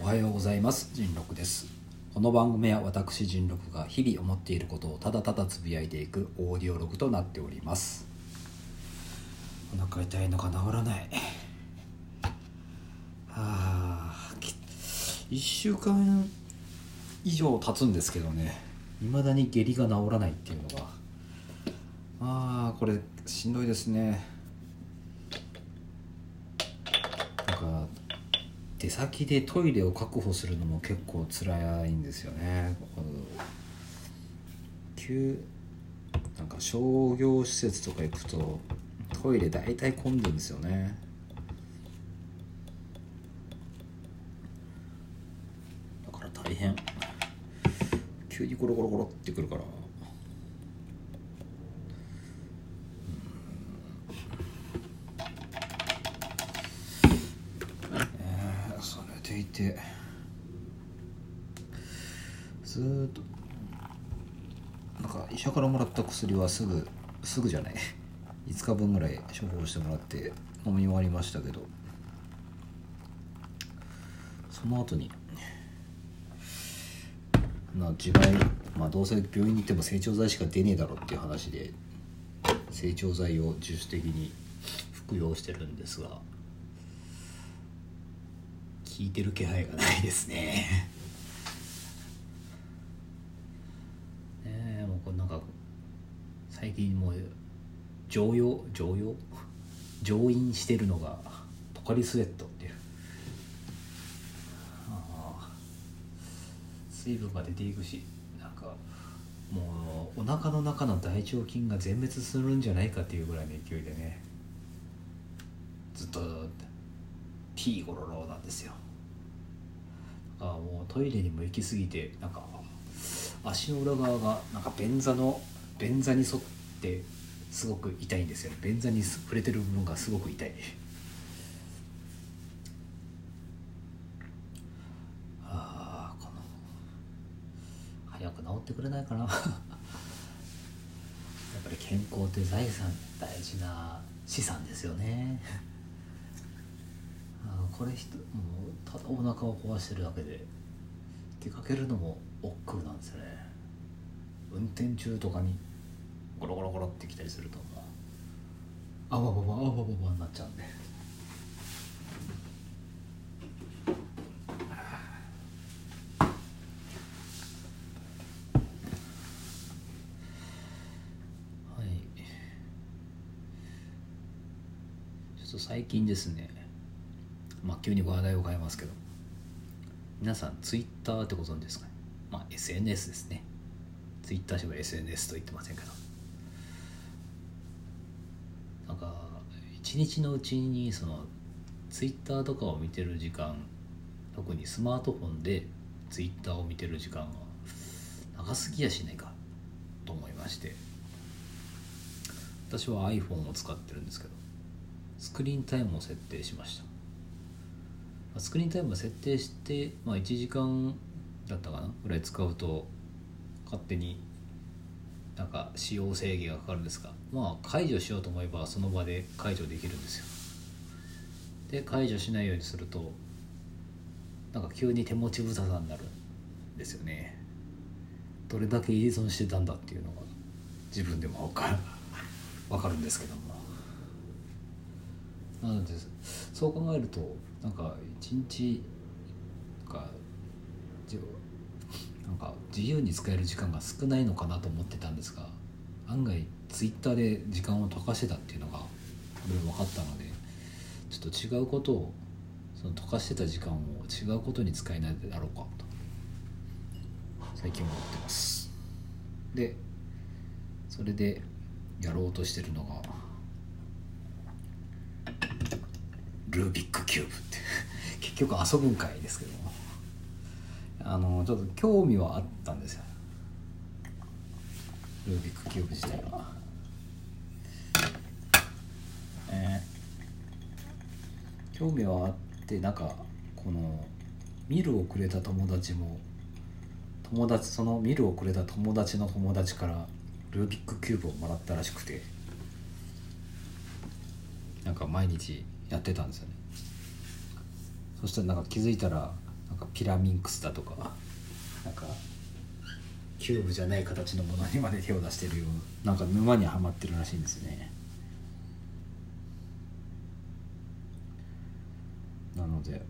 おはようございます。人六です。この番組は私人六が日々思っていることをただただつぶやいていくオーディオログとなっております。お腹痛いのが治らない。は あ1週間以上経つんですけどね。未だに下痢が治らないっていうのがああこれしんどいですね。なんか出先でトイレを確保するのも結構辛いんですよね。急なんか商業施設とか行くとトイレ大体混んでるんですよね。だから大変。急にゴロゴロゴロってくるからえーそれでいてずっとなんか医者からもらった薬はすぐすぐじゃない。5日分ぐらい処方してもらって飲み終わりましたけど。その後にな自害まあどうせ病院に行っても成長剤しか出ねえだろっていう話で成長剤を自主的に服用してるんですが。効いてる気配がないですね。ねもうこれなんか最近もう常用常用？乗員してるのがポカリスエットっていう。水分が出ていくしなんかもうお腹の中の大腸菌が全滅するんじゃないかっていうぐらいの勢いでねずっとティーゴロロなんですよ。だからもうトイレにも行き過ぎてなんか足の裏側がなんか便座の便座に沿ってすごく痛いんですよ便座に触れてる部分がすごく痛い。ああこの早く治ってくれないかな。やっぱり健康って財産大事な資産ですよね。これひともうただお腹を壊してるだけで。出かけるのも億劫なんですよね。運転中とかにゴロゴロゴロってきたりするともう。あわわわあわわわになっちゃうんで。はい。ちょっと最近ですね。まあ急に話題を変えますけど。皆さんツイッターってご存知ですかね？まあ SNS ですね。ツイッターしか SNS と言ってませんけど。なんか一日のうちにそのツイッターとかを見てる時間特にスマートフォンでツイッターを見てる時間が長すぎやしないかと思いまして。私は iPhone を使ってるんですけどスクリーンタイムを設定しました。スクリーンタイム設定して、まあ、1時間だったかなぐらい使うと勝手になんか使用制限がかかるんですがまあ解除しようと思えばその場で解除できるんですよ。で解除しないようにするとなんか急に手持ち無沙汰になるんですよね。どれだけ依存してたんだっていうのが自分でも分かる分かるんですけども。なのでそう考えるとなんか一日かなんか自由に使える時間が少ないのかなと思ってたんですが案外ツイッターで時間を溶かしてたっていうのがこれ分かったのでちょっと違うことをその溶かしてた時間を違うことに使えないだろうかと最近思ってます。でそれでやろうとしてるのがルービックキューブ。局遊ぶんかいですけど。もあのちょっと興味はあったんですよ。ルービックキューブ自体は。えー興味はあってなんかこのミルをくれた友達も友達そのミルをくれた友達の友達からルービックキューブをもらったらしくて。なんか毎日やってたんですよね。そしたらなんか気づいたらなんか Pyraminx だとかなんかキューブじゃない形のものにまで手を出してるようなんか沼にはまってるらしいんですね。なので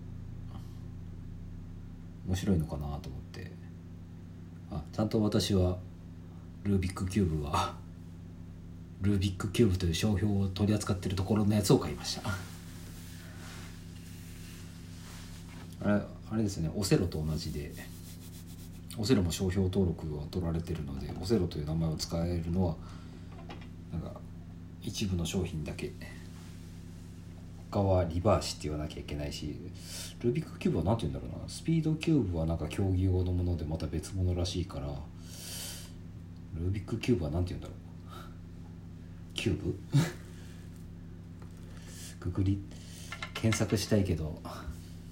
面白いのかなと思って。あちゃんと私はルービックキューブはルービックキューブという商標を取り扱ってるところのやつを買いました。あれあれですねオセロと同じでオセロも商標登録を取られてるのでオセロという名前を使えるのはなんか一部の商品だけ他はリバーシって言わなきゃいけないしルービックキューブは何て言うんだろうなスピードキューブはなんか競技用のものでまた別物らしいからルービックキューブは何て言うんだろう。キューブ？ググり検索したいけど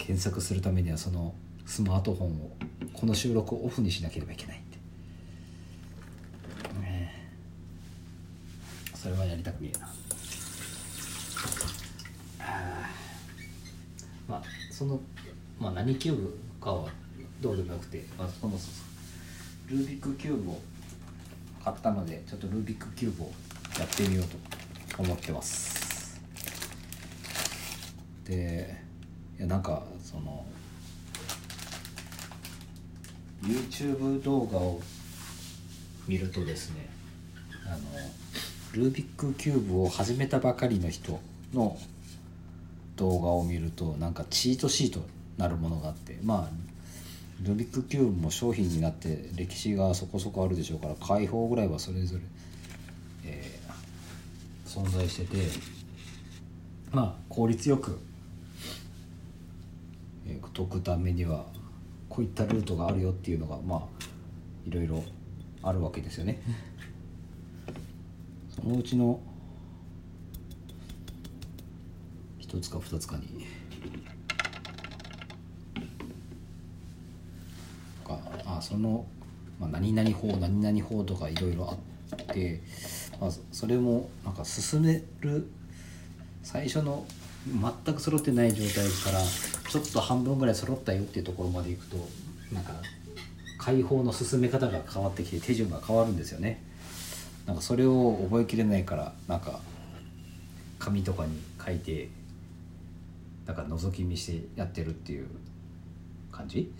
検索するためにはそのスマートフォンをこの収録をオフにしなければいけないって、ね、それはやりたくねえな。まあその、まあ、何キューブかはどうでもよくて、まあ、このルービックキューブを買ったのでちょっとルービックキューブをやってみようと思ってます。でいやなんかその YouTube 動画を見るとですねあのルービックキューブを始めたばかりの人の動画を見るとなんかチートシートなるものがあってまあルービックキューブも商品になって歴史がそこそこあるでしょうから開放ぐらいはそれぞれ、えー、存在しててまあ効率よく、えー、解くためにはこういったルートがあるよっていうのがまあいろいろあるわけですよね。そのうちの1つか2つかにあその、まあ、何々法何々法とかいろいろあって、まあ、それもなんか進める最初の全く揃ってない状態からちょっと半分ぐらい揃ったよっていうところまでいくとなんか解放の進め方が変わってきて手順が変わるんですよね。なんかそれを覚えきれないからなんか紙とかに書いてなんか覗き見してやってるっていう感じ？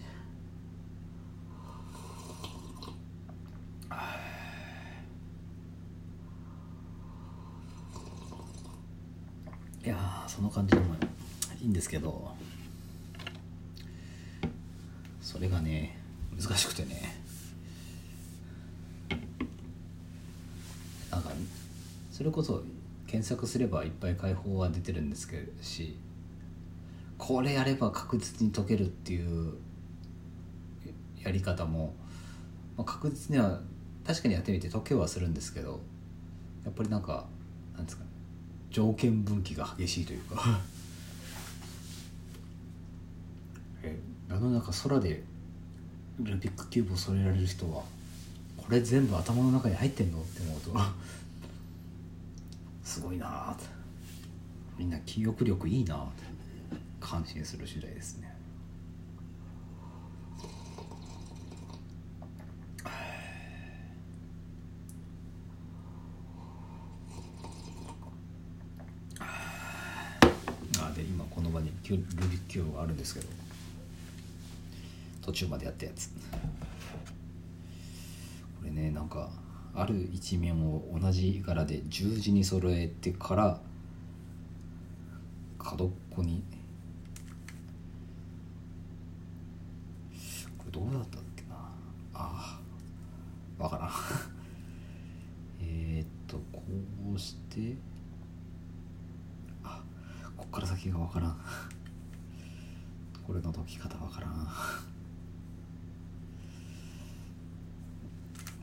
いやその感じでもいいんですけど。それがね難しくてね。なんかそれこそ検索すればいっぱい解放は出てるんですけどしこれやれば確実に解けるっていうやり方も、まあ、確実には確かにやってみて解けはするんですけどやっぱりなんかなんですかね条件分岐が激しいというか。え世の中空でルービックキューブを添えられる人はこれ全部頭の中に入ってんのって思うと すごいなあみんな記憶力いいなって感心する次第ですね。あで今この場にルビックキューブがあるんですけど。途中までやったやつ。これねなんかある一面を同じ柄で十字に揃えてから角っこに。これどうだったっけな？ああわからん。えっとこうしてあこっから先がわからん。これの解き方わからんあ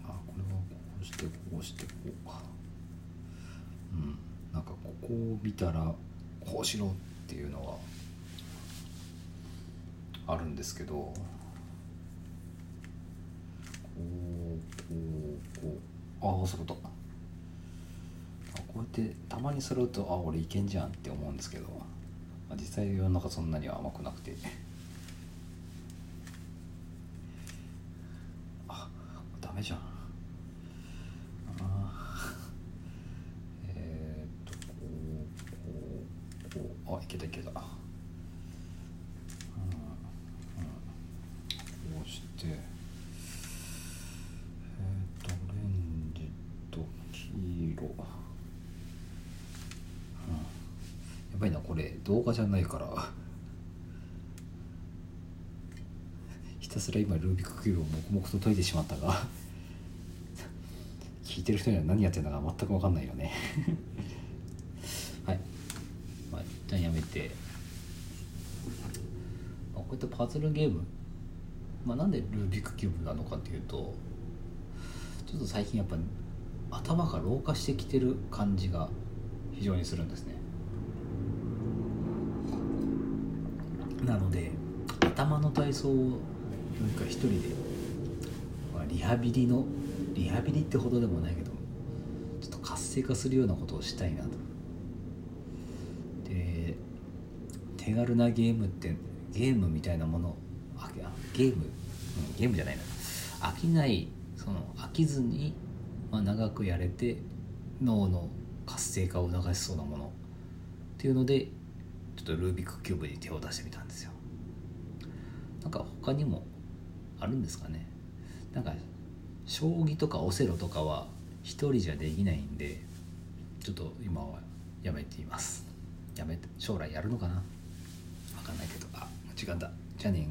これはこうしてこうしてこうか。うん。なんかここを見たらこうしろっていうのはあるんですけどこうこうこう。ああそういうことこうやってたまに揃うとあ俺いけんじゃんって思うんですけど、まあ、実際世の中そんなには甘くなくて。あダメじゃんあえー、っとこうこうこうあいけたいけたうん、うん、こうしてえー、っとオレンジと黄色やばいなこれ。動画じゃないから。ひたすら今ルービックキューブを黙々と解いてしまったが。聞いてる人には何やってるのか全く分かんないよね。はい。まあ一旦やめて、こういったパズルゲーム。まあなんでルービックキューブなのかっていうとちょっと最近やっぱ頭が老化してきてる感じが非常にするんですね。なので頭の体操をなんか一人で、まあ、リハビリのリハビリってほどでもないけどちょっと活性化するようなことをしたいなと。で手軽なゲームってゲームみたいなものあゲーム、うん、ゲームじゃないな。飽きないその飽きずに、まあ、長くやれて脳の活性化を促しそうなものっていうのでちょっとルービックキューブに手を出してみたんですよ。なんか他にもあるんですかね。なんか将棋とかオセロとかは一人じゃできないんでちょっと今はやめています。やめて将来やるのかな。分かんないけど。あ時間だ。じゃあね